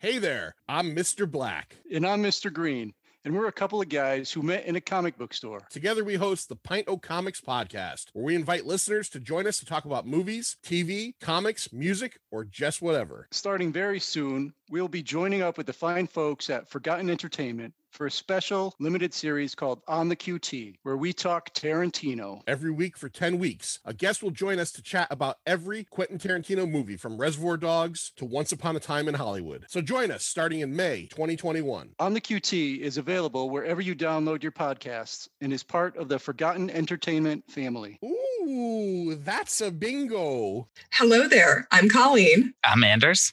Hey there, I'm Mr. Black. And I'm Mr. Green. And we're a couple of guys who met in a comic book store. Together, we host the Pint O Comics podcast, where we invite listeners to join us to talk about movies, TV, comics, music, or just whatever. Starting very soon, we'll be joining up with the fine folks at Forgotten Entertainment for a special limited series called On the QT, where we talk Tarantino. Every week for 10 weeks, a guest will join us to chat about every Quentin Tarantino movie from Reservoir Dogs to Once Upon a Time in Hollywood. So join us starting in May 2021. On the QT is available wherever you download your podcasts and is part of the Forgotten Entertainment family. Ooh, that's a bingo. Hello there. I'm Colleen. I'm Anders.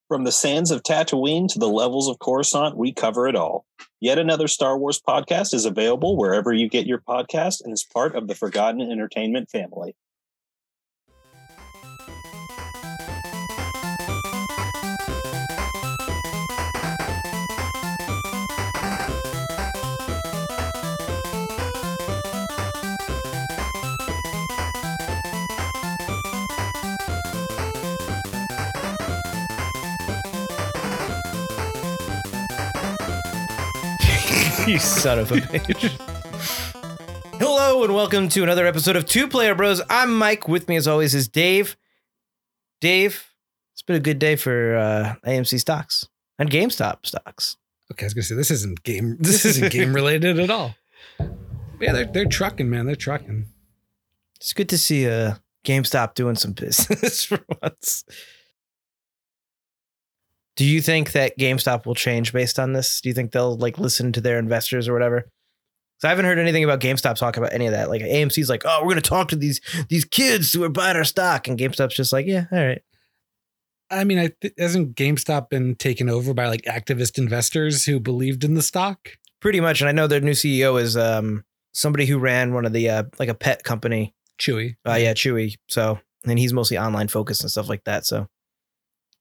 From the sands of Tatooine to the levels of Coruscant, we cover it all. Yet another Star Wars podcast is available wherever you get your podcast and is part of the Forgotten Entertainment family. You son of a bitch. Hello and welcome to another episode of Two Player Bros. I'm Mike. With me, as always, is Dave. Dave, it's been a good day for uh, AMC stocks and GameStop stocks. Okay, I was gonna say this isn't game. This isn't game related at all. Yeah, they're they're trucking, man. They're trucking. It's good to see uh, GameStop doing some business for once. Do you think that GameStop will change based on this? Do you think they'll like listen to their investors or whatever? Because I haven't heard anything about GameStop talk about any of that. Like AMC's like, oh, we're gonna talk to these these kids who are buying our stock, and GameStop's just like, yeah, all right. I mean, I th- hasn't GameStop been taken over by like activist investors who believed in the stock? Pretty much, and I know their new CEO is um somebody who ran one of the uh like a pet company. Chewy. Uh yeah, Chewy. So and he's mostly online focused and stuff like that. So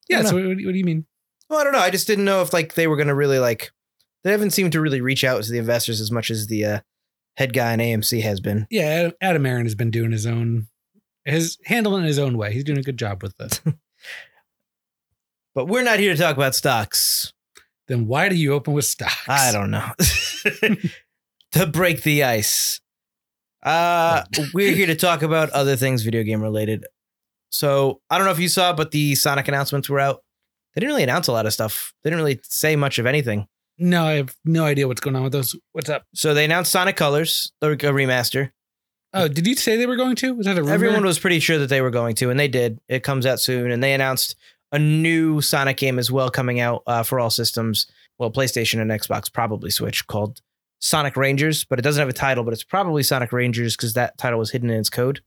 Yeah. So what, what do you mean? Well, I don't know. I just didn't know if like they were going to really like. They haven't seemed to really reach out to the investors as much as the uh, head guy in AMC has been. Yeah, Adam, Adam Aron has been doing his own, his handling his own way. He's doing a good job with it. But we're not here to talk about stocks. then why do you open with stocks? I don't know. to break the ice. Uh, we're here to talk about other things video game related. So I don't know if you saw, but the Sonic announcements were out. They didn't really announce a lot of stuff. They didn't really say much of anything. No, I have no idea what's going on with those. What's up? So they announced Sonic Colors, a remaster. Oh, did you say they were going to? Was that a rumor? Everyone was pretty sure that they were going to, and they did. It comes out soon, and they announced a new Sonic game as well coming out uh, for all systems. Well, PlayStation and Xbox, probably Switch, called Sonic Rangers, but it doesn't have a title, but it's probably Sonic Rangers because that title was hidden in its code.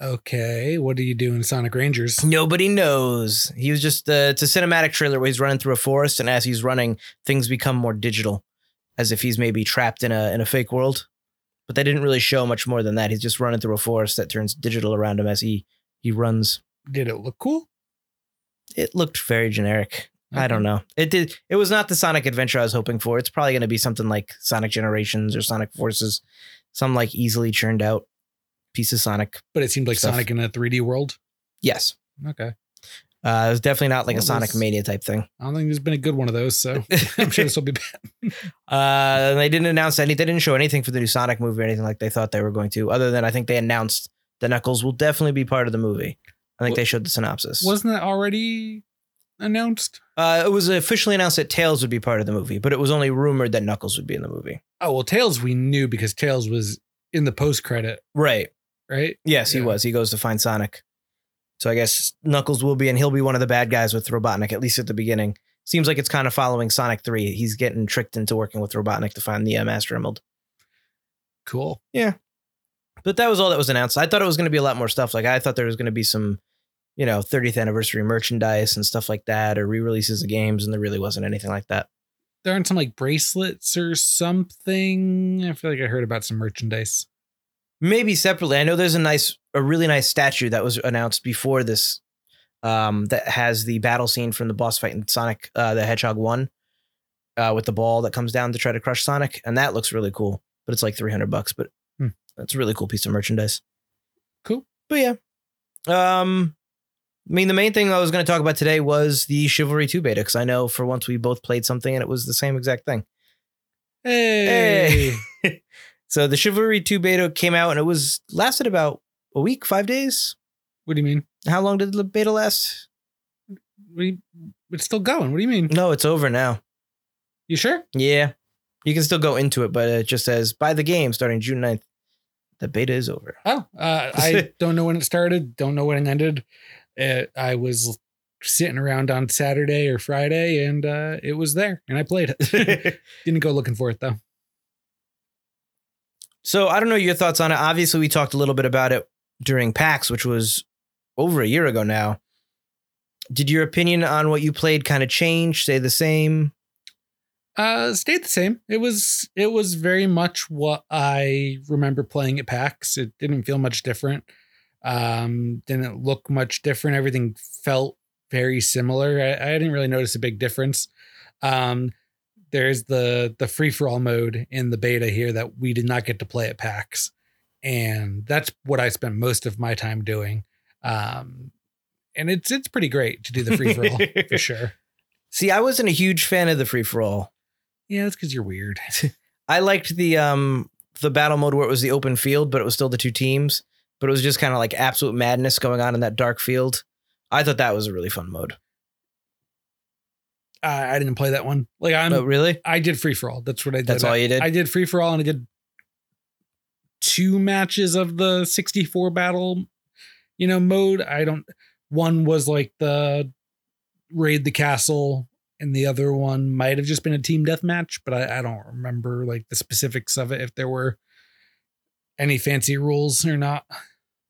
Okay, what do you do in Sonic Rangers? Nobody knows. He was just uh, it's a cinematic trailer where he's running through a forest, and as he's running, things become more digital, as if he's maybe trapped in a in a fake world. But they didn't really show much more than that. He's just running through a forest that turns digital around him as he he runs. Did it look cool? It looked very generic. I don't know. It did. It was not the Sonic adventure I was hoping for. It's probably going to be something like Sonic Generations or Sonic Forces, some like easily churned out piece of Sonic. But it seemed like Stuff. Sonic in a 3D world. Yes, Okay. uh, it was definitely not like a Sonic Mania type thing. I don't think there's been a good one of those, so I'm sure this will be bad. Uh, they didn't announce any. They didn't show anything for the new Sonic movie or anything like they thought they were going to. Other than I think they announced the Knuckles will definitely be part of the movie. I think Well, they showed the synopsis. Wasn't that already announced? uh, it was officially announced that Tails would be part of the movie, but it was only rumored that Knuckles would be in the movie. Oh well, Tails we knew because Tails was in the post credit, Right. Right? Yes, he was. He goes to find Sonic. So I guess Knuckles will be, and he'll be one of the bad guys with Robotnik, at least at the beginning. Seems like it's kind of following Sonic 3. He's getting tricked into working with Robotnik to find the uh, Master Emerald. Cool. Yeah. But that was all that was announced. I thought it was going to be a lot more stuff. Like I thought there was going to be some, you know, 30th anniversary merchandise and stuff like that, or re-releases of games, and there really wasn't anything like that. There aren't some like bracelets or something. I feel like I heard about some merchandise. Maybe separately. I know there's a nice, a really nice statue that was announced before this, um, that has the battle scene from the boss fight in Sonic uh, the Hedgehog One, uh, with the ball that comes down to try to crush Sonic, and that looks really cool. But it's like three hundred bucks. But Hmm. that's a really cool piece of merchandise. Cool. But yeah, um, I mean, the main thing I was going to talk about today was the Chivalry Two beta because I know for once we both played something and it was the same exact thing. Hey. So the Chivalry 2 beta came out and it was lasted about a week, five days. What do you mean? How long did the beta last? We, it's still going. What do you mean? No, it's over now. You sure? Yeah. You can still go into it, but it just says buy the game starting June 9th. The beta is over. Oh, uh, I don't know when it started. Don't know when it ended. Uh, I was sitting around on Saturday or Friday, and uh, it was there, and I played it. Didn't go looking for it though. So I don't know your thoughts on it. Obviously, we talked a little bit about it during PAX, which was over a year ago now. Did your opinion on what you played kind of change, stay the same? Uh, stayed the same. It was it was very much what I remember playing at PAX. It didn't feel much different. Um, didn't look much different. Everything felt very similar. I, I didn't really notice a big difference. Um, there's the the free for all mode in the beta here that we did not get to play at PAX, and that's what I spent most of my time doing. Um, and it's it's pretty great to do the free for all for sure. See, I wasn't a huge fan of the free for all. Yeah, that's because you're weird. I liked the um the battle mode where it was the open field, but it was still the two teams. But it was just kind of like absolute madness going on in that dark field. I thought that was a really fun mode. I, I didn't play that one. Like I'm, oh, really? I did free for all. That's what I did. That's all you did? I did free for all, and I did two matches of the 64 battle, you know, mode. I don't. One was like the raid the castle, and the other one might have just been a team death match, but I, I don't remember like the specifics of it. If there were any fancy rules or not.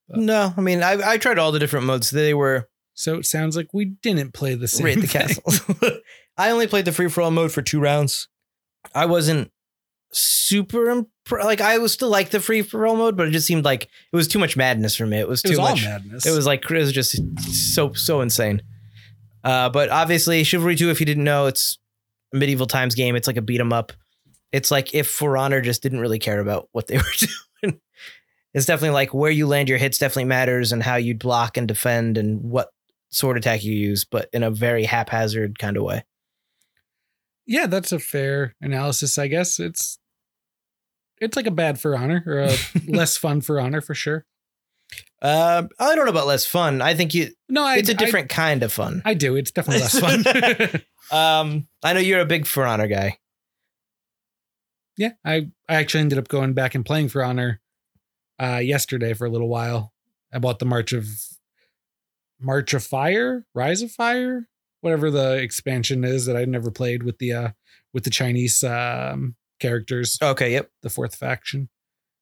No, I mean I I tried all the different modes. They were So it sounds like we didn't play the same. raid the castle. I only played the free for all mode for two rounds. I wasn't super impre- like I was still like the free for all mode, but it just seemed like it was too much madness for me. It was It too was all much. madness. It was like it was just so so insane. Uh, but obviously, Chivalry Two, if you didn't know, it's a medieval times game. It's like a beat 'em up. It's like if For Honor just didn't really care about what they were doing. It's definitely like where you land your hits definitely matters and how you block and defend and what sword attack you use, but in a very haphazard kind of way. Yeah, that's a fair analysis, I guess. It's it's like a bad for honor or a less fun for honor for sure. Uh, I don't know about less fun. I think you. No, I, It's a different kind of fun. I, do. It's definitely less fun. Um, I know you're a big For Honor guy. yeah, I I actually ended up going back and playing for honor uh yesterday for a little while. I bought the March of March of Fire, Rise of Fire, whatever the expansion is that I never played with the uh with the Chinese um characters, Okay, yep, the fourth faction. It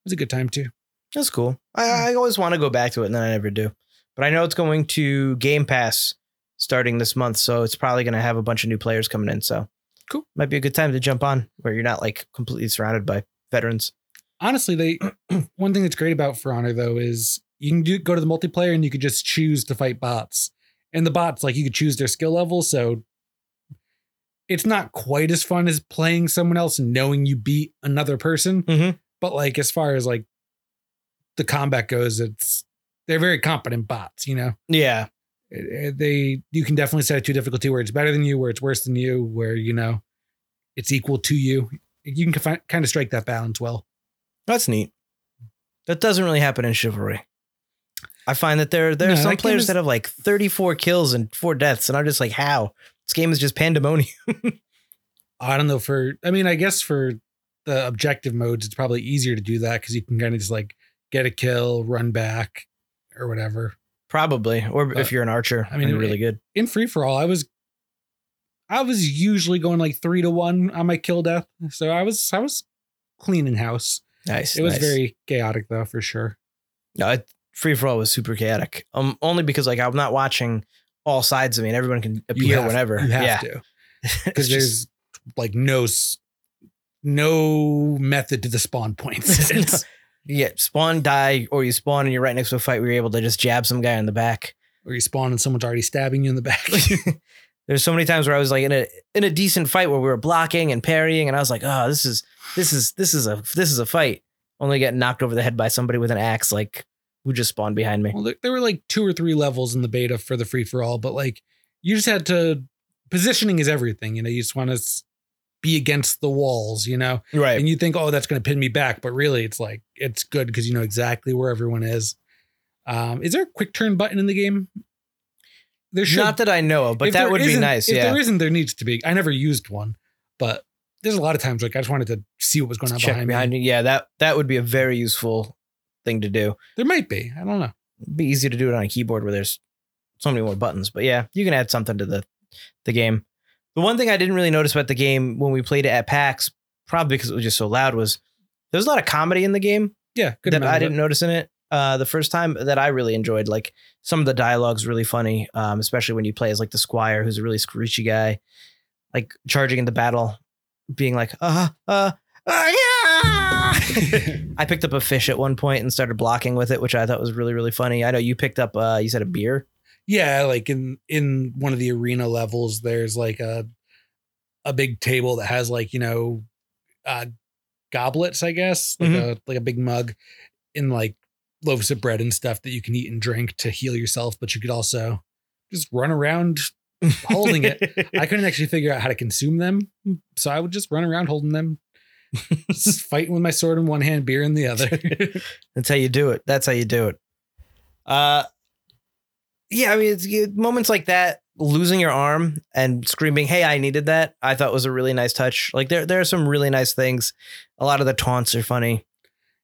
was a good time too. that's cool. I, I always want to go back to it, and then I never do. But I know it's going to Game Pass starting this month, so it's probably going to have a bunch of new players coming in. So Cool. might be a good time to jump on where you're not like completely surrounded by veterans. honestly they one thing that's great about for honor though is you can do go to the multiplayer and you could just choose to fight bots and the bots like you could choose their skill level so it's not quite as fun as playing someone else and knowing you beat another person Mhm. but like as far as like the combat goes it's they're very competent bots you know Yeah, It- it- they you can definitely set it to difficulty where it's better than you where it's worse than you where you know it's equal to you you can kind of strike that balance well that's neat. That doesn't really happen in Chivalry. I find that there there are No, some that players is- that have like 34 kills and four deaths, and I'm just like, how? This game is just pandemonium. I don't know for I mean I guess for the objective modes it's probably easier to do that because you can kind of just like get a kill, run back, or whatever. Probably, or But, if you're an archer, I mean, mean, you're it- really good. In free for all, I was I was usually going like three to one on my kill death. So I was I was cleaning house. Nice. It was nice. very chaotic though for sure. No, it, free for all was super chaotic. Um, only because like I'm not watching all sides of me, and everyone can appear have- whenever. You have yeah, to. Because just- there's like no no method to the spawn points. You get spawn, die, or you spawn and you're right next to a fight where you're able to just jab some guy in the back. Or you spawn and someone's already stabbing you in the back. There's so many times where I was like in a in a decent fight where we were blocking and parrying, and I was like, oh, this is this is this is a this is a fight. Only getting knocked over the head by somebody with an axe, like who just spawned behind me. well, there, were like two or three levels in the beta for the free for all, but like you just had to positioning is everything. You know, you just want to be against the walls. You know, Right. and you think, oh, that's going to pin me back, but really, it's like it's good because you know exactly where everyone is. Um, is there a quick turn button in the game? There should. Not that I know of, but that would be nice. If Yeah. there isn't, there needs to be. I never used one, but there's a lot of times like I just wanted to see what was going on Check behind, behind me. you. Yeah, that that would be a very useful thing to do. There might be. I don't know. It'd be easy to do it on a keyboard where there's so many more buttons. But yeah, you can add something to the the game. The one thing I didn't really notice about the game when we played it at PAX, probably because it was just so loud, was there's a lot of comedy in the game Yeah, good. that I didn't notice in it. Uh, the first time that I really enjoyed, like some of the dialogue's really funny, um, especially when you play as like the squire, who's a really screechy guy, like charging in the battle, being like, uh, uh, uh yeah. I picked up a fish at one point and started blocking with it, which I thought was really, really funny. I know you picked up, uh, you said a beer. Yeah, like in in one of the arena levels, there's like a a big table that has like you know uh goblets, I guess, like Mhm. a like a big mug, in like loaves of bread and stuff that you can eat and drink to heal yourself, but you could also just run around holding it. I couldn't actually figure out how to consume them, so I would just run around holding them, just fighting with my sword in one hand, beer in the other. That's how you do it. That's how you do it. Uh, yeah, I mean, it's it- moments like that, losing your arm and screaming, "Hey, I needed that!" I thought was a really nice touch. Like there, there are some really nice things. A lot of the taunts are funny.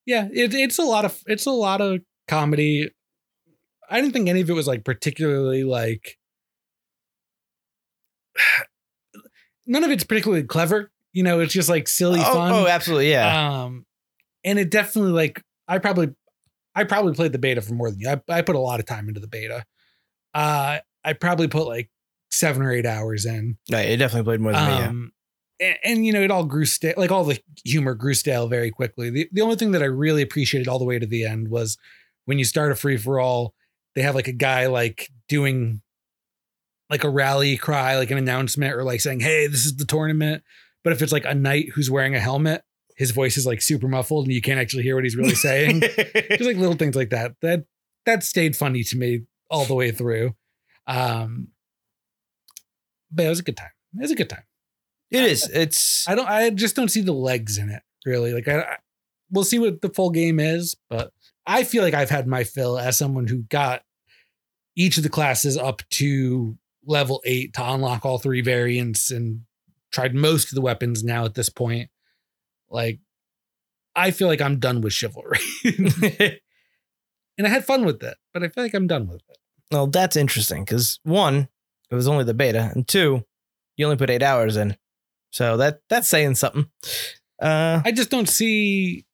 yeah, it, it's a lot of it's a lot of comedy. I didn't think any of it was like particularly like none of it's particularly clever. You know, it's just like silly oh, fun. oh, absolutely, yeah. Um, and it definitely like I probably I probably played the beta for more than you. I, I put a lot of time into the beta. Uh, I probably put like seven or eight hours in. no, it definitely played more than me. Yeah. Um, and, and you know, it all grew stale. Like all the humor grew stale very quickly. The the only thing that I really appreciated all the way to the end was when you start a free for all, they have like a guy like doing like a rally cry, like an announcement, or like saying, "Hey, this is the tournament." But if it's like a knight who's wearing a helmet, his voice is like super muffled and you can't actually hear what he's really saying. Just like little things like that. That that stayed funny to me all the way through. Um, but it was a good time. It was a good time. it is. It's I don't. I just don't see the legs in it. Really, like I, I. We'll see what the full game is, but I feel like I've had my fill as someone who got each of the classes up to level eight to unlock all three variants and tried most of the weapons now at this point. Like, I feel like I'm done with chivalry, and I had fun with it, but I feel like I'm done with it. well, that's interesting because one, it was only the beta, and two, you only put eight hours in, so that that's saying something. Uh, I just don't see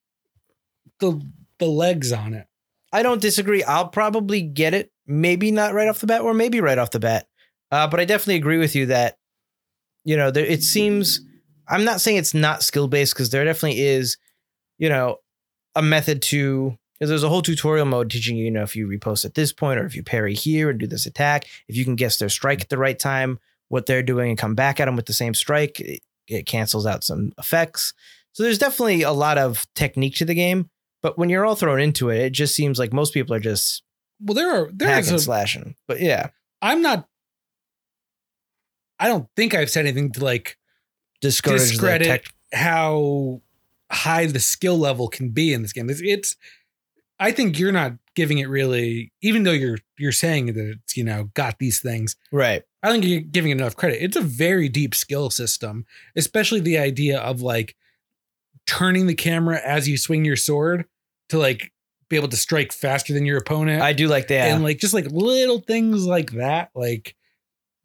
the the legs on it. I don't disagree. I'll probably get it. Maybe not right off the bat, or maybe right off the bat. Uh, but I definitely agree with you that, you know, there, it seems. I'm not saying it's not skill based because there definitely is, you know, a method to. 'cause There's a whole tutorial mode teaching you, you know, if you riposte at this point or if you parry here and do this attack, if you can guess their strike at the right time, what they're doing, and come back at them with the same strike, it, it cancels out some effects. So there's definitely a lot of technique to the game. But when you're all thrown into it, it just seems like most people are just Well, there are there is a slashing. But yeah, I'm not. I don't think I've said anything to like discourage the discredit tech. how high the skill level can be in this game. It's, it's. I think you're not giving it really, even though you're you're saying that it's you know got these things. Right. I think you're giving it enough credit. It's a very deep skill system, especially the idea of like turning the camera as you swing your sword to like be able to strike faster than your opponent I do like that. and like just like little things like that like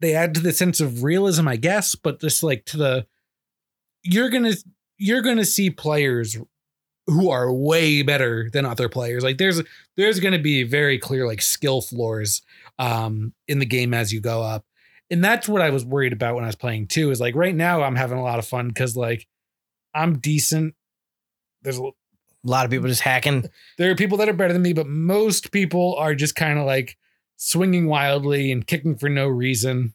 they add to the sense of realism i guess but just like to the you're gonna you're gonna see players who are way better than other players. Like there's there's gonna be very clear like skill floors um in the game as you go up. And that's what i was worried about when i was playing too is like right now i'm having a lot of fun because like i'm decent. There's a A lot of people just hacking. There are people that are better than me, but most people are just kind of like swinging wildly and kicking for no reason.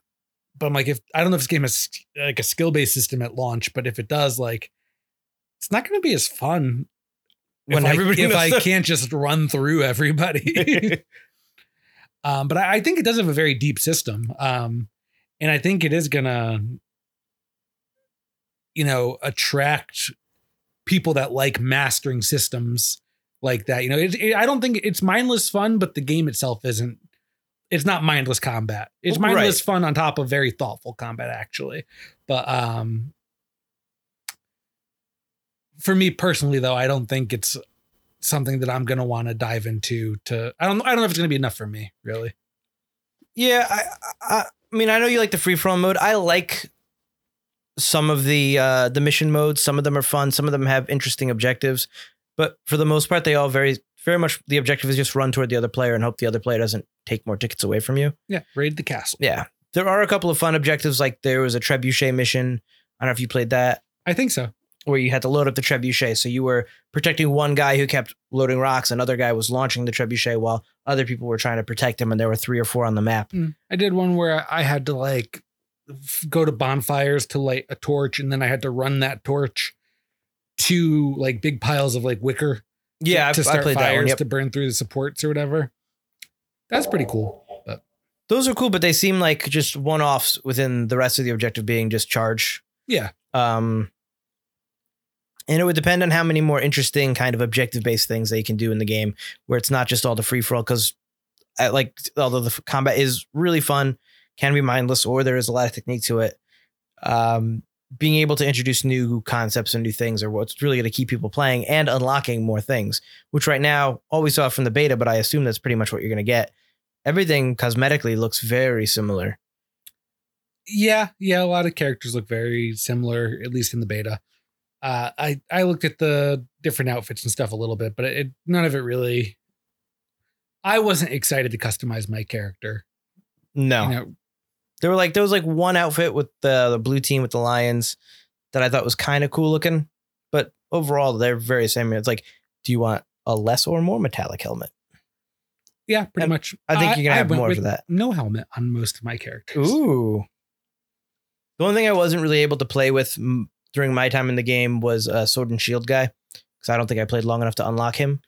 But I'm like, if I don't know if this game has like a skill based system at launch, but if it does, like, it's not going to be as fun When if, everybody I, if I can't just run through everybody. um, but I, I think it does have a very deep system, um, and I think it is gonna, you know, attract people that like mastering systems like that. You know, it, it, I don't think it's mindless fun, but the game itself isn't. It's not mindless combat. It's Right. mindless fun on top of very thoughtful combat, actually. But um, for me personally, though, I don't think it's something that I'm gonna want to dive into. To I don't I don't know if it's gonna be enough for me, really. Yeah, I, I, I mean, I know you like the free from mode. I like some of the uh, the mission modes. Some of them are fun. Some of them have interesting objectives. But for the most part, they all very very much the objective is just run toward the other player and hope the other player doesn't take more tickets away from you. Yeah, raid the castle. Yeah, there are a couple of fun objectives. Like there was a trebuchet mission. I don't know if you played that. I think so. where you had to load up the trebuchet. So you were protecting one guy who kept loading rocks, another guy was launching the trebuchet while other people were trying to protect him, and there were three or four on the map. Hmm. I did one where I had to like go to bonfires to light a torch, and then I had to run that torch to like big piles of like wicker. To- Yeah, to I, I start played that one. fires Yep. to burn through the supports or whatever. That's pretty cool. But Those are cool, but they seem like just one offs within the rest of the objective being just charge. yeah, Um, and it would depend on how many more interesting kind of objective based things they can do in the game, where it's not just all the free for all. Because, like, although the combat is really fun, can be mindless, or there is a lot of technique to it. Um, being able to introduce new concepts and new things are what's really going to keep people playing and unlocking more things. Which right now, all we saw from the beta, but I assume that's pretty much what you're going to get. Everything cosmetically looks very similar. yeah, yeah. A lot of characters look very similar, at least in the beta. Uh, I I looked at the different outfits and stuff a little bit, but it none of it really. I wasn't excited to customize my character. No, You know, There were like there was like one outfit with the the blue team with the lions that I thought was kind of cool looking, but overall they're very same. It's like, do you want a less or more metallic helmet? yeah, pretty And much. I think you're gonna have went more of that. No helmet on most of my characters. Ooh. The one thing I wasn't really able to play with during my time in the game was a sword and shield guy because I don't think I played long enough to unlock him.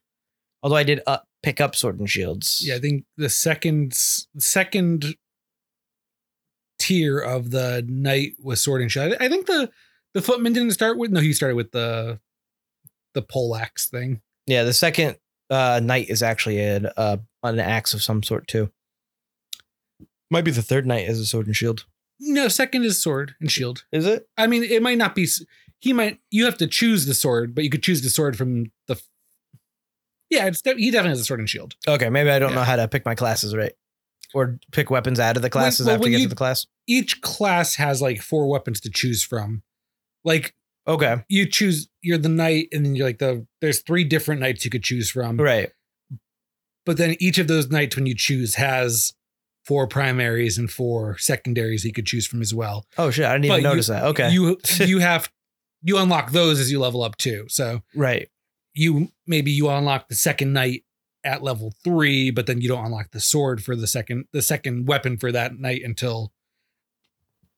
Although I did uh, pick up sword and shields. Yeah, I think the second second tier of the knight with sword and shield. I think the the footman didn't start with no, he started with the the poleaxe thing. yeah. The second uh, knight is actually an uh, an axe of some sort too. Might be the third knight is a sword and shield. No, second is sword and shield. Is it? I mean, it might not be. He might. You have to choose the sword, but you could choose the sword from the. Yeah, it's he definitely has a sword and shield. Okay, maybe I don't Yeah. know how to pick my classes right, or pick weapons out of the classes well, after you get you- to the class. Each class has like four weapons to choose from. Like Okay, you choose, you're the knight, and then you're like the. There's three different knights you could choose from. right. but then each of those knights when you choose has four primaries and four secondaries you could choose from as well Oh shit, I didn't But even you- notice that. Okay, you you have you unlock those as you level up too so right. you maybe you unlock the second knight at level three but then you don't unlock the sword for the second the second weapon for that knight until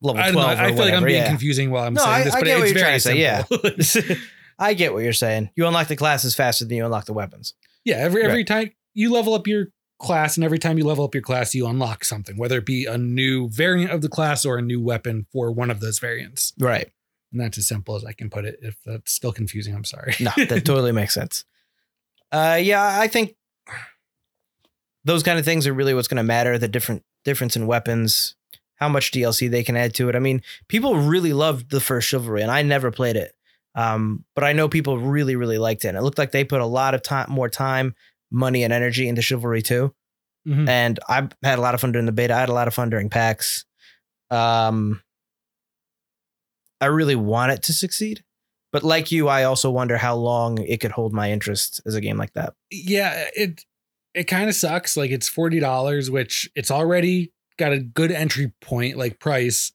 Level i don't know twelve. i feel like i'm being yeah. confusing while i'm No, saying I- this I but get what it's you're very trying to say, simple I get what you're saying. You unlock the classes faster than you unlock the weapons. yeah every every time you level up your class and every time you level up your class you unlock something whether it be a new variant of the class or a new weapon for one of those variants Right. and that's as simple as i can put it if that's still confusing i'm sorry No, that totally makes sense. Uh, yeah, I think those kind of things are really what's going to matter. The different difference in weapons, how much DLC they can add to it. I mean, people really loved the first Chivalry, and I never played it, um, but I know people really, really liked it. And it looked like they put a lot of time, more time, money, and energy into Chivalry too. Mhm. And I had a lot of fun during the beta. I had a lot of fun during PAX. Um, I really want it to succeed. But like you, I also wonder how long it could hold my interest as a game like that. yeah it it kind of sucks like it's $40 which it's already got a good entry point like price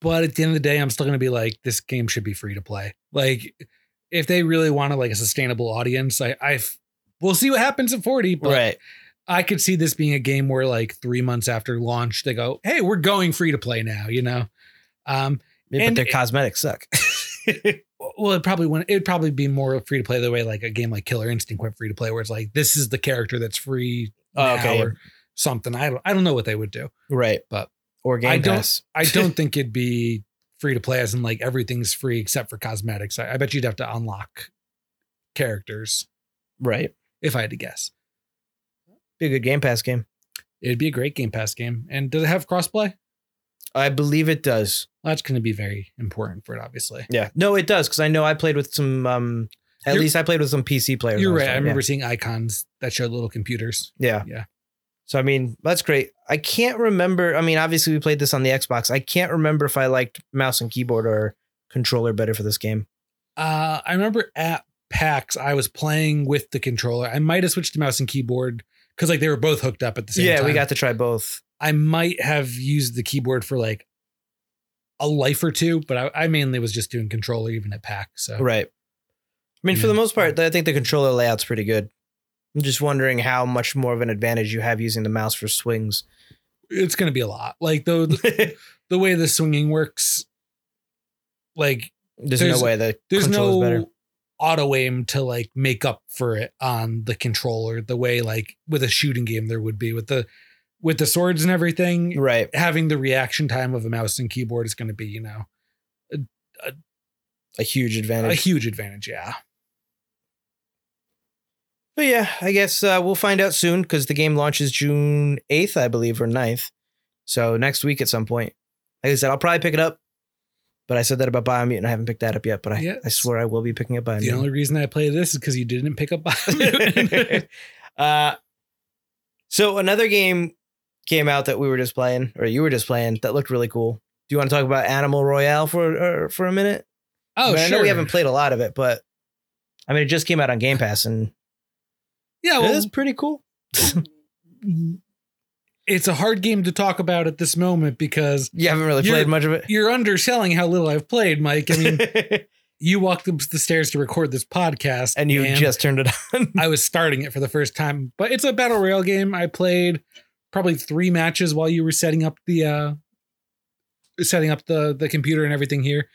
but at the end of the day i'm still going to be like this game should be free to play like if they really want wanted like a sustainable audience, I I we'll see what happens at 40, but right. I could see this being a game where like three months after launch, they go, Hey, we're going free to play now, you know? Um, Yeah, but their it- cosmetics suck. well, it probably wouldn't, it'd probably be more free to play the way like a game like Killer Instinct went free to play, where it's like, this is the character that's free Oh, okay, or something. I don't, I don't know what they would do. right. But or Game I don't- Pass. I don't think it'd be free to play as in like everything's free except for cosmetics. I, I bet you'd have to unlock characters Right. if I had to guess. Be a good Game Pass game. It'd be a great Game Pass game. And does it have crossplay? I believe it does. Well, that's going to be very important for it, obviously. Yeah. No, it does because I know I played with some. um At You're- least I played with some PC players. You're right. I time, remember seeing icons that showed little computers. Yeah. Yeah. So I mean, that's great. I can't remember. I mean, obviously we played this on the Xbox. I can't remember if I liked mouse and keyboard or controller better for this game. Uh, I remember at PAX, I was playing with the controller. I might have switched to mouse and keyboard because like they were both hooked up at the same yeah, time. Yeah, we got to try both. I might have used the keyboard for like a life or two, but I, I mainly was just doing controller even at PAX. So Right. I mean, for the most part, I think the controller layout's pretty good. I'm just wondering how much more of an advantage you have using the mouse for swings. it's going to be a lot. Like the the way the swinging works, like There's, There's- no way the there's no auto aim to like make up for it on the controller the way like with a shooting game there would be with the with the swords and everything Right. having the reaction time of a mouse and keyboard is going to be you know A huge a advantage. A huge advantage yeah But yeah, I guess uh, we'll find out soon because the game launches June 8th, I believe, or 9th. So next week at some point. Like I said, I'll probably pick it up. But I said that about Biomutant. and I haven't picked that up yet, but I, Yes. I swear I will be picking up the only reason i play this is because you didn't pick up Biomutant. uh, so another game came out that we were just playing, or you were just playing, that looked really cool. Do you want to talk about Animal Royale for uh, for a minute? oh I, mean, I know we haven't played a lot of it, but I mean, it just came out on Game Pass, and yeah it well, is pretty cool. it's a hard game to talk about at this moment because You haven't really played much of it. you're underselling how little i've played mike i mean you walked up the stairs to record this podcast and you just turned it on. I was starting it for the first time, but it's a battle royale game. I played probably three matches while you were setting up the uh setting up the the computer and everything here.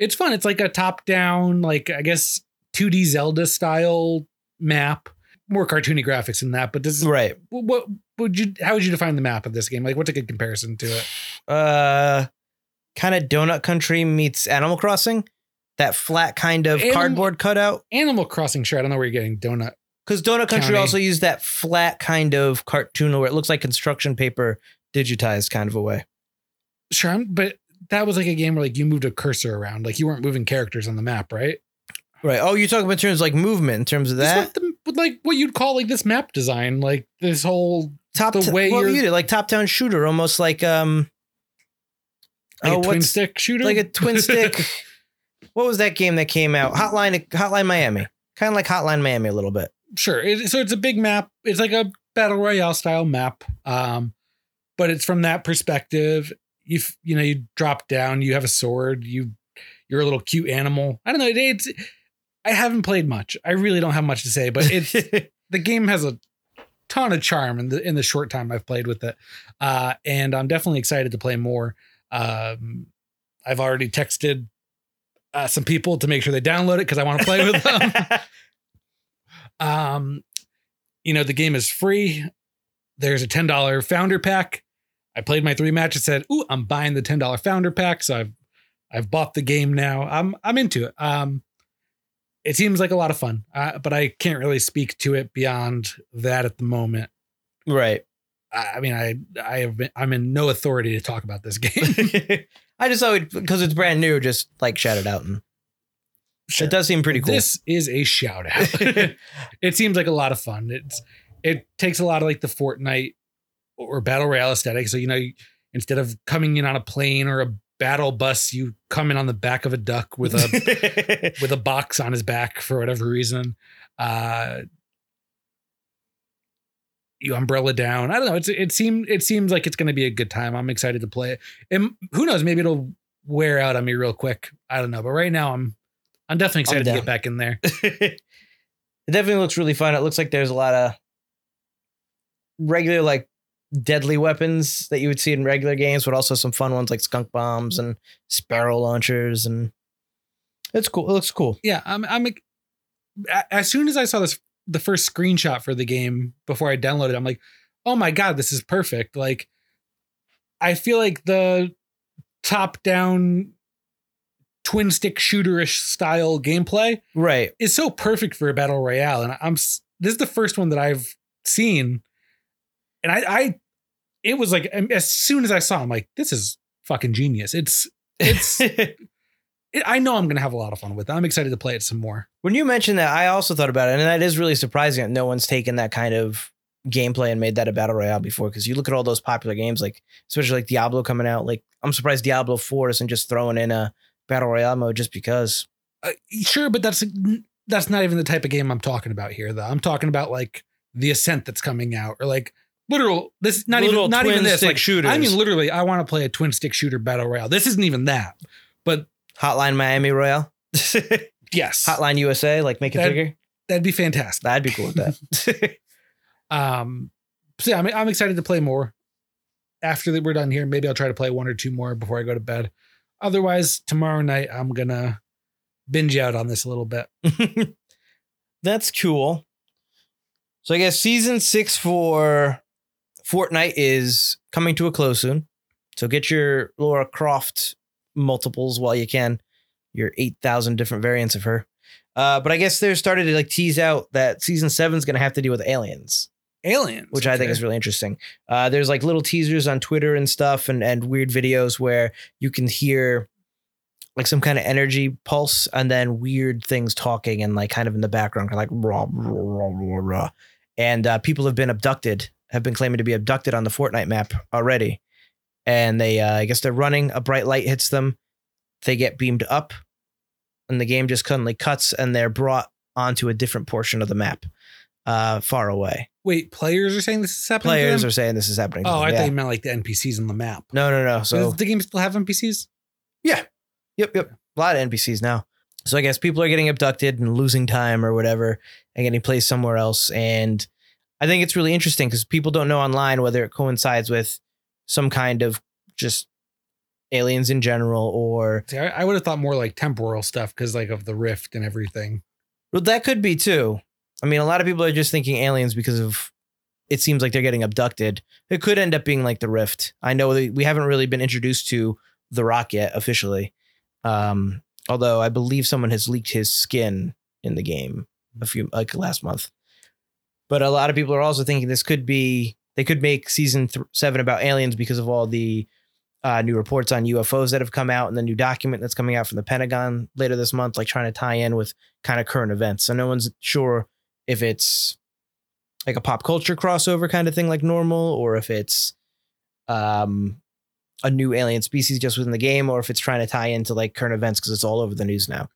It's fun. It's like a top down, like I guess 2D Zelda style map. More cartoony graphics than that, but this is right. what, what would you how would you define the map of this game? Like what's a good comparison to it? Uh, kind of Donut Country meets Animal Crossing. That flat kind of Anim- cardboard cutout. Animal Crossing, sure. I don't know where you're getting donut. Because Donut Country County. also used that flat kind of cartoon where it looks like construction paper digitized kind of a way. Sure, I'm- but that was like a game where like you moved a cursor around, like you weren't moving characters on the map, right? Right. Oh, you're talking about in terms like movement, in terms of that what the, like what you'd call like this map design, like this whole top the way well, you're- did like top down shooter, almost like um, like oh, a twin stick shooter, like a twin stick. what was that game that came out? Hotline, Hotline Miami, kind of like Hotline Miami a little bit. Sure. It, so it's a big map. It's like a battle royale style map, um, but it's from that perspective. You you know you drop down. You have a sword. You you're a little cute animal. I don't know. It, it's I haven't played much. I really don't have much to say, but it's the game has a ton of charm in the in the short time I've played with it, uh, and I'm definitely excited to play more. Um, I've already texted uh, some people to make sure they download it because I want to play with them. um, you know, the game is free. There's a ten dollar founder pack. I played my three matches. Said, "Ooh, I'm buying the ten dollar founder pack." So I've I've bought the game now. I'm I'm into it. Um, it seems like a lot of fun, uh, but I can't really speak to it beyond that at the moment. right. I, I mean, I I have been, I'm in no authority to talk about this game. I just thought because it's brand new, just like shout it out, and Sure. it does seem pretty cool. This is a shout out. it seems like a lot of fun. It's it takes a lot of like the Fortnite or battle royale aesthetic. So you know, instead of coming in on a plane or a battle bus, you come in on the back of a duck with a with a box on his back for whatever reason. Uh you umbrella down. I don't know. It's it seemed it seems like it's going to be a good time. I'm excited to play it. And who knows, maybe it'll wear out on me real quick. I don't know. But right now I'm I'm definitely excited to get back in there. it definitely looks really fun. It looks like there's a lot of regular like deadly weapons that you would see in regular games, but also some fun ones like skunk bombs and sparrow launchers and it's cool. It looks cool. Yeah, I'm. I'm. As soon as I saw this, the first screenshot for the game before I downloaded, it, I'm like, oh my god, this is perfect. Like, I feel like the top-down twin stick shooterish style gameplay Right. is so perfect for a battle royale, and I'm. This is the first one that I've seen, and I, I, it was like um, as soon as I saw, it, I'm like, this is fucking genius. It's. It's. it, I know I'm gonna have a lot of fun with it. I'm excited to play it some more. when you mentioned that, I also thought about it, and that is really surprising that no one's taken that kind of gameplay and made that a battle royale before. Because you look at all those popular games, like especially like Diablo coming out. Like I'm surprised Diablo Four isn't just throwing in a battle royale mode just because. Uh, sure, but that's that's not even the type of game I'm talking about here. Though I'm talking about like the Ascent that's coming out, or like literal. This not Little even not even this. Like shooters. I mean, literally, I want to play a twin stick shooter battle royale. This isn't even that. But Hotline Miami Royale, yes, Hotline USA, like make it That- bigger. that'd be fantastic. That'd be cool with that. Um, so yeah, I'm I'm excited to play more. After that, we're done here. Maybe I'll try to play one or two more before I go to bed. Otherwise, tomorrow night I'm gonna binge out on this a little bit. That's cool. So I guess season six for Fortnite is coming to a close soon. So get your Lara Croft multiples while you can. Your eight thousand different variants of her. Uh, but I guess they're started to like tease out that season seven is going to have to deal with aliens, Aliens, which I think is really interesting. Uh, there's like little teasers on Twitter and stuff, and and weird videos where you can hear like some kind of energy pulse and then weird things talking and like kind of in the background, kind of like rah, rah, rah, rah, rah. And uh, people have been abducted, have been claiming to be abducted on the Fortnite map already. And they, uh, I guess they're running, a bright light hits them, they get beamed up, and the game just suddenly cuts and they're brought onto a different portion of the map uh, far away. Wait, players are saying this is happening. Players are saying this is happening. Oh, I yeah. thought you meant like the NPCs on the map. No, no, no. So Does the game still have NPCs? Yeah. Yep, yep. A lot of NPCs now. So I guess people are getting abducted and losing time or whatever and getting placed somewhere else. And I think it's really interesting because people don't know online whether it coincides with some kind of just aliens in general or See, I, I would have thought more like temporal stuff because like of the rift and everything. well, that could be too. I mean, a lot of people are just thinking aliens because of it seems like they're getting abducted. It could end up being like the rift. I know we haven't really been introduced to the rock yet officially. Um, although I believe someone has leaked his skin in the game a few like last month. But a lot of people are also thinking this could be they could make season th- seven about aliens because of all the uh, new reports on UFOs that have come out and the new document that's coming out from the Pentagon later this month, like trying to tie in with kind of current events. So no one's sure if it's like a pop culture crossover kind of thing, like normal, or if it's um a new alien species just within the game, or if it's trying to tie into like current events because it's all over the news now.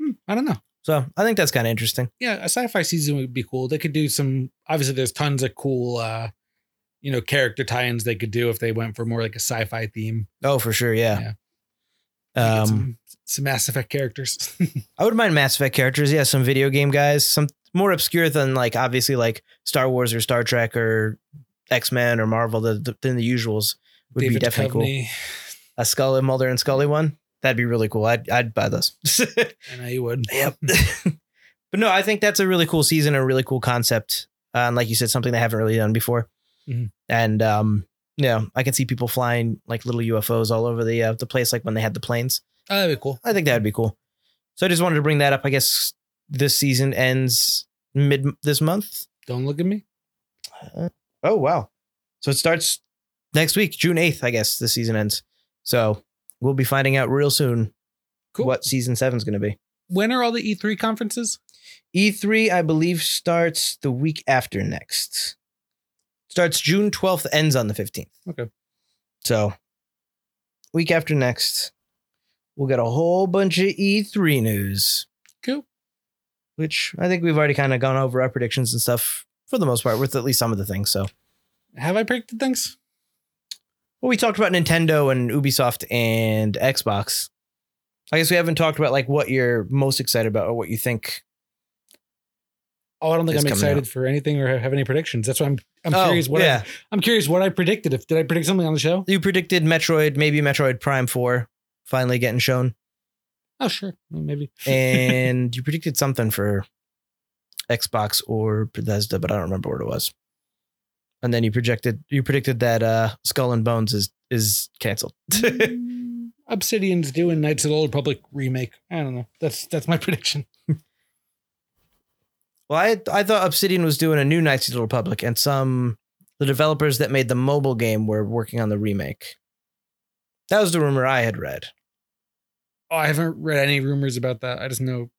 Hmm, I don't know. So I think that's kind of interesting. Yeah, a sci-fi season would be cool. They could do some. Obviously, there's tons of cool, uh, you know, character tie-ins they could do if they went for more like a sci-fi theme. Oh, for sure, yeah. Get Um, some, some Mass Effect characters. I would mind Mass Effect characters. Yeah, some video game guys, some more obscure than like obviously like Star Wars or Star Trek or X Men or Marvel the, the, than the usuals would be David definitely cool. A Scully, Mulder, and Scully one that'd be really cool. I'd I'd buy those. I know you would. Yep. but no, I think that's a really cool season, a really cool concept. Uh, and like you said, something they haven't really done before. Mhm. And um, yeah, I can see people flying like little UFOs all over the uh, the place, like when they had the planes. Oh, that'd be cool. I think that would be cool. So I just wanted to bring that up. I guess this season ends mid this month. Don't look at me. Uh, oh wow! So it starts next week, June eighth. I guess the season ends. So we'll be finding out real soon Cool. what season seven is going to be. When are all the E3 conferences? E3, I believe, starts the week after next. Starts June 12th, ends on the 15th. Okay. So, week after next, we'll get a whole bunch of E3 news, Cool. Which I think we've already kind of gone over our predictions and stuff for the most part with at least some of the things. So, Have I predicted things? well, we talked about Nintendo and Ubisoft and Xbox. I guess we haven't talked about like what you're most excited about or what you think. Oh, I don't think I'm excited out. for anything or have any predictions. That's why I'm. I'm Oh, curious what. yeah. I, I'm curious what I predicted. If did I predict something on the show? You predicted Metroid, maybe Metroid Prime 4 finally getting shown. Oh, sure, maybe. And you predicted something for Xbox or Bethesda, but I don't remember what it was. And then you projected you predicted that uh Skull and Bones is is canceled. Mm, Obsidian's doing Knights of the Old Republic remake. I don't know. That's that's my prediction. Well, I I thought Obsidian was doing a new Knights of the Old Republic, and some the developers that made the mobile game were working on the remake. That was the rumor I had read. Oh, I haven't read any rumors about that. I just know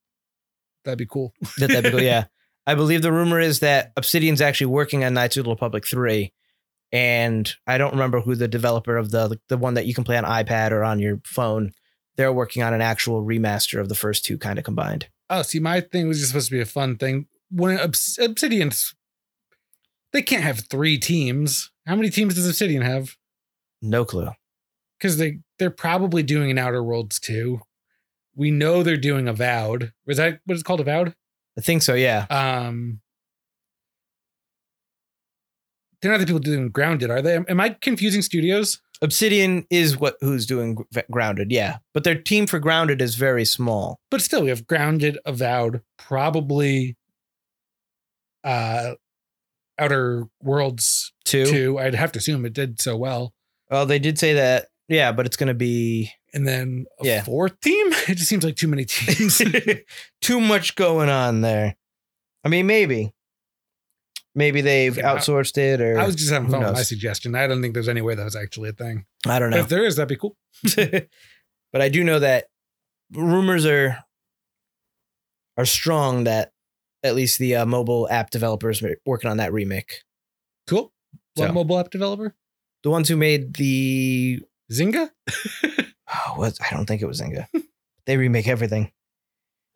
that'd be cool. That that'd be cool, yeah. I believe the rumor is that Obsidian's actually working on Knights of the Republic three, and I don't remember who the developer of the the one that you can play on iPad or on your phone. They're working on an actual remaster of the first two, kind of combined. Oh, see, my thing was just supposed to be a fun thing. When Obs- Obsidian's, they can't have three teams. How many teams does Obsidian have? No clue. Because they they're probably doing an Outer Worlds too. We know they're doing Avowed. Was that what it's called? Avowed. I think so. Yeah. Um, they're not the people doing Grounded, are they? Am I confusing studios? Obsidian is what who's doing Grounded. Yeah, but their team for Grounded is very small. But still, we have Grounded, Avowed, probably uh Outer Worlds Two. 2. I'd have to assume it did so well. Well, they did say that. Yeah, but it's going to be And then a Yeah. fourth team? It just seems like too many teams. too much going on there. I mean, maybe, maybe they've Yeah, I- outsourced it, or I was just having who fun with my suggestion. I don't think there's any way that was actually a thing. I don't But know. if there is, that'd be cool. but I do know that rumors are are strong that at least the uh, mobile app developers are working on that remake. Cool. What So- mobile app developer? The ones who made the Zynga? oh, what I don't think it was Zynga. they remake everything.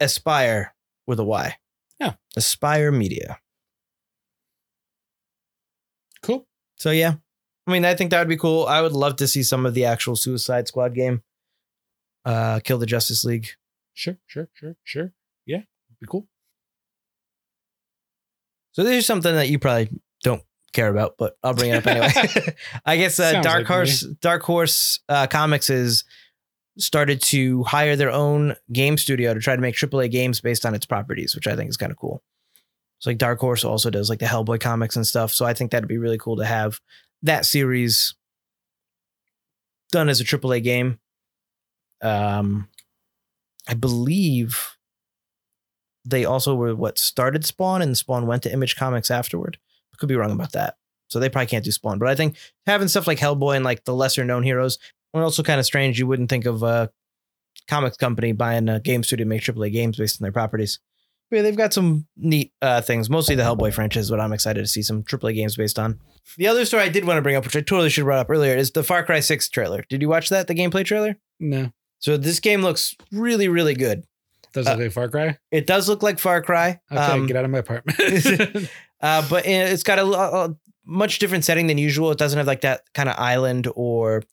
Aspyr with a Y. Yeah. Aspyr Media. Cool. So yeah, I mean, I think that would be cool. I would love to see some of the actual Suicide Squad game. Uh, Kill the Justice League. Sure, sure, sure, sure. Yeah, be cool. So this is something that you probably care about, but I'll bring it up anyway. I guess uh, Dark like. Horse Dark Horse uh, Comics has started to hire their own game studio to try to make AAA games based on its properties, which I think is kind of cool. So like Dark Horse also does like the Hellboy comics and stuff. So I think that'd be really cool to have that series done as a AAA game. Um, I believe they also were what started Spawn and Spawn went to Image Comics afterward. Could be wrong about that. So they probably can't do Spawn. But I think having stuff like Hellboy and like the lesser known heroes are also kind of strange. You wouldn't think of a comics company buying a game studio to make AAA games based on their properties. But yeah, they've got some neat uh, things. Mostly the Hellboy franchise, is what I'm excited to see some AAA games based on. The other story I did want to bring up, which I totally should have brought up earlier, is the Far Cry 6 trailer. Did you watch that? The gameplay trailer? No. So this game looks really, really good. Does Uh, it look like Far Cry? It does look like Far Cry. Okay, Um, get out of my apartment. uh, but it's got a, a much different setting than usual. It doesn't have like that kind of island or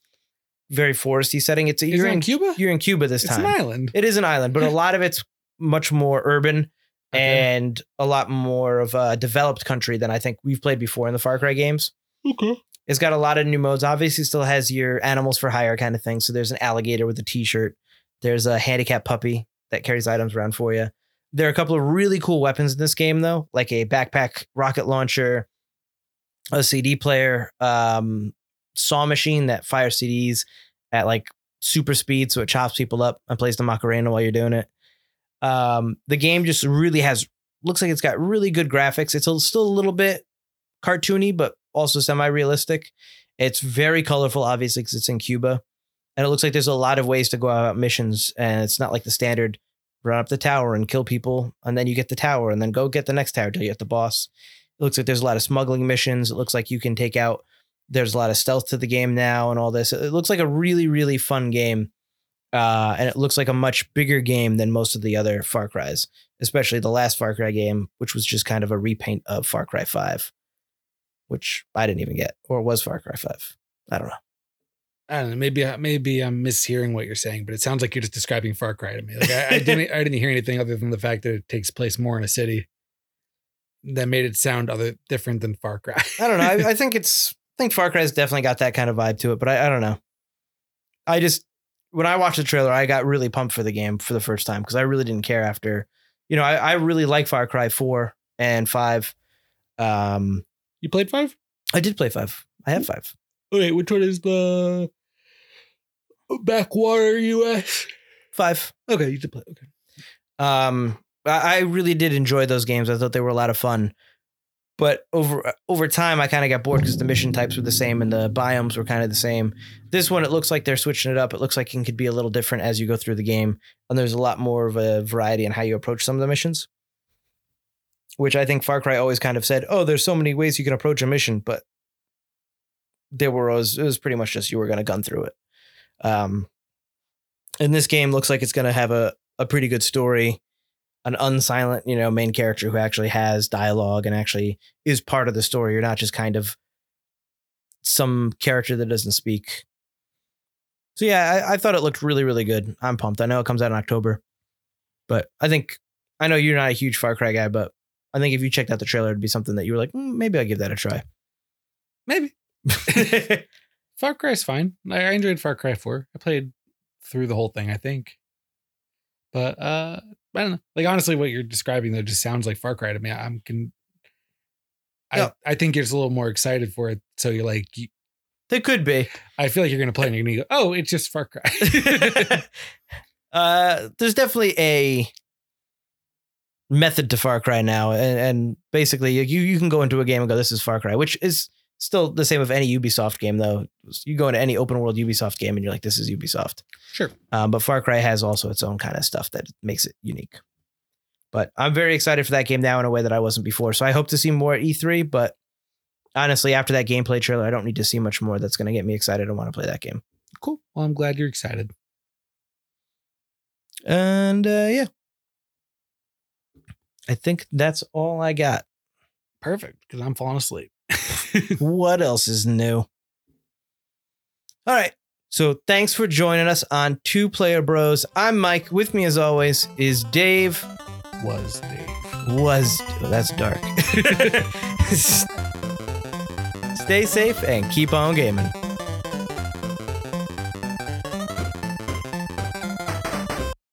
very foresty setting. It's you're in in Cuba? you're in Cuba this time. It's an island. It is an island, but a lot of it's much more urban Okay. and a lot more of a developed country than I think we've played before in the Far Cry games. Okay. It's got a lot of new modes. Obviously, still has your animals for hire kind of thing. So there's an alligator with a t-shirt. There's a handicap puppy that carries items around for you. There are a couple of really cool weapons in this game, though, like a backpack rocket launcher, a CD player, um, saw machine that fires CDs at like super speed, so it chops people up and plays the Macarena while you're doing it. Um, the game just really has looks like it's got really good graphics. It's a, still a little bit cartoony, but also semi-realistic. It's very colorful, obviously, because it's in Cuba, and it looks like there's a lot of ways to go about missions, and it's not like the standard run up the tower and kill people, and then you get the tower, and then go get the next tower till you get the boss. It looks like there's a lot of smuggling missions. It looks like you can take out. There's a lot of stealth to the game now, and all this. It looks like a really, really fun game, uh, and it looks like a much bigger game than most of the other Far Cries, especially the last Far Cry game, which was just kind of a repaint of Far Cry Five which I didn't even get, or was Far Cry 5. I don't know. I don't know. Maybe maybe I'm mishearing what you're saying, but it sounds like you're just describing Far Cry to me. Like I, I didn't I didn't hear anything other than the fact that it takes place more in a city. That made it sound other different than Far Cry. I don't know. I, I think it's I think Far Cry's definitely got that kind of vibe to it, but I, I don't know. I just when I watched the trailer, I got really pumped for the game for the first time because I really didn't care after. You know, I, I really like Far Cry four and five. Um, you played five? I did play five. I have five. Okay, which one is the backwater US? Five. Okay, you did play. Okay. Um, I I really did enjoy those games. I thought they were a lot of fun. But over over time, I kind of got bored because the mission types were the same and the biomes were kind of the same. This one, it looks like they're switching it up. It looks like it could be a little different as you go through the game, and there's a lot more of a variety in how you approach some of the missions. Which I think Far Cry always kind of said, "Oh, there's so many ways you can approach a mission," but there were always, it was pretty much just you were going to gun through it. Um, and this game looks like it's going to have a a pretty good story an unsilent, you know, main character who actually has dialogue and actually is part of the story. You're not just kind of some character that doesn't speak. So yeah, I, I thought it looked really, really good. I'm pumped. I know it comes out in October, but I think I know you're not a huge Far Cry guy, but I think if you checked out the trailer, it'd be something that you were like, "Mm, maybe I'll give that a try. Maybe. Far Cry's fine. I, enjoyed Far Cry 4. I played through the whole thing, I think. But uh I don't know. Like honestly, what you're describing though just sounds like Far Cry to me. I'm can I, Yeah. I think you're just a little more excited for it. So you're like, you, They could be. I feel like you're gonna play and you're gonna go, oh, it's just Far Cry. uh, there's definitely a method to Far Cry now, and, and basically you you can go into a game and go, "This is Far Cry," which is still the same of any Ubisoft game, though. You go into any open world Ubisoft game and you're like, "This is Ubisoft." sure. Um, but Far Cry has also its own kind of stuff that makes it unique. But I'm very excited for that game now in a way that I wasn't before. So I hope to see more at E3. But honestly, after that gameplay trailer, I don't need to see much more that's going to get me excited and want to play that game. Cool. Well, I'm glad you're excited. And uh, yeah, I think that's all I got. Perfect. Because I'm falling asleep. what else is new? All right. So thanks for joining us on Two Player Bros. I'm Mike. With me, as always, is Dave. Was Dave. Was oh, that's dark. Stay safe and keep on gaming.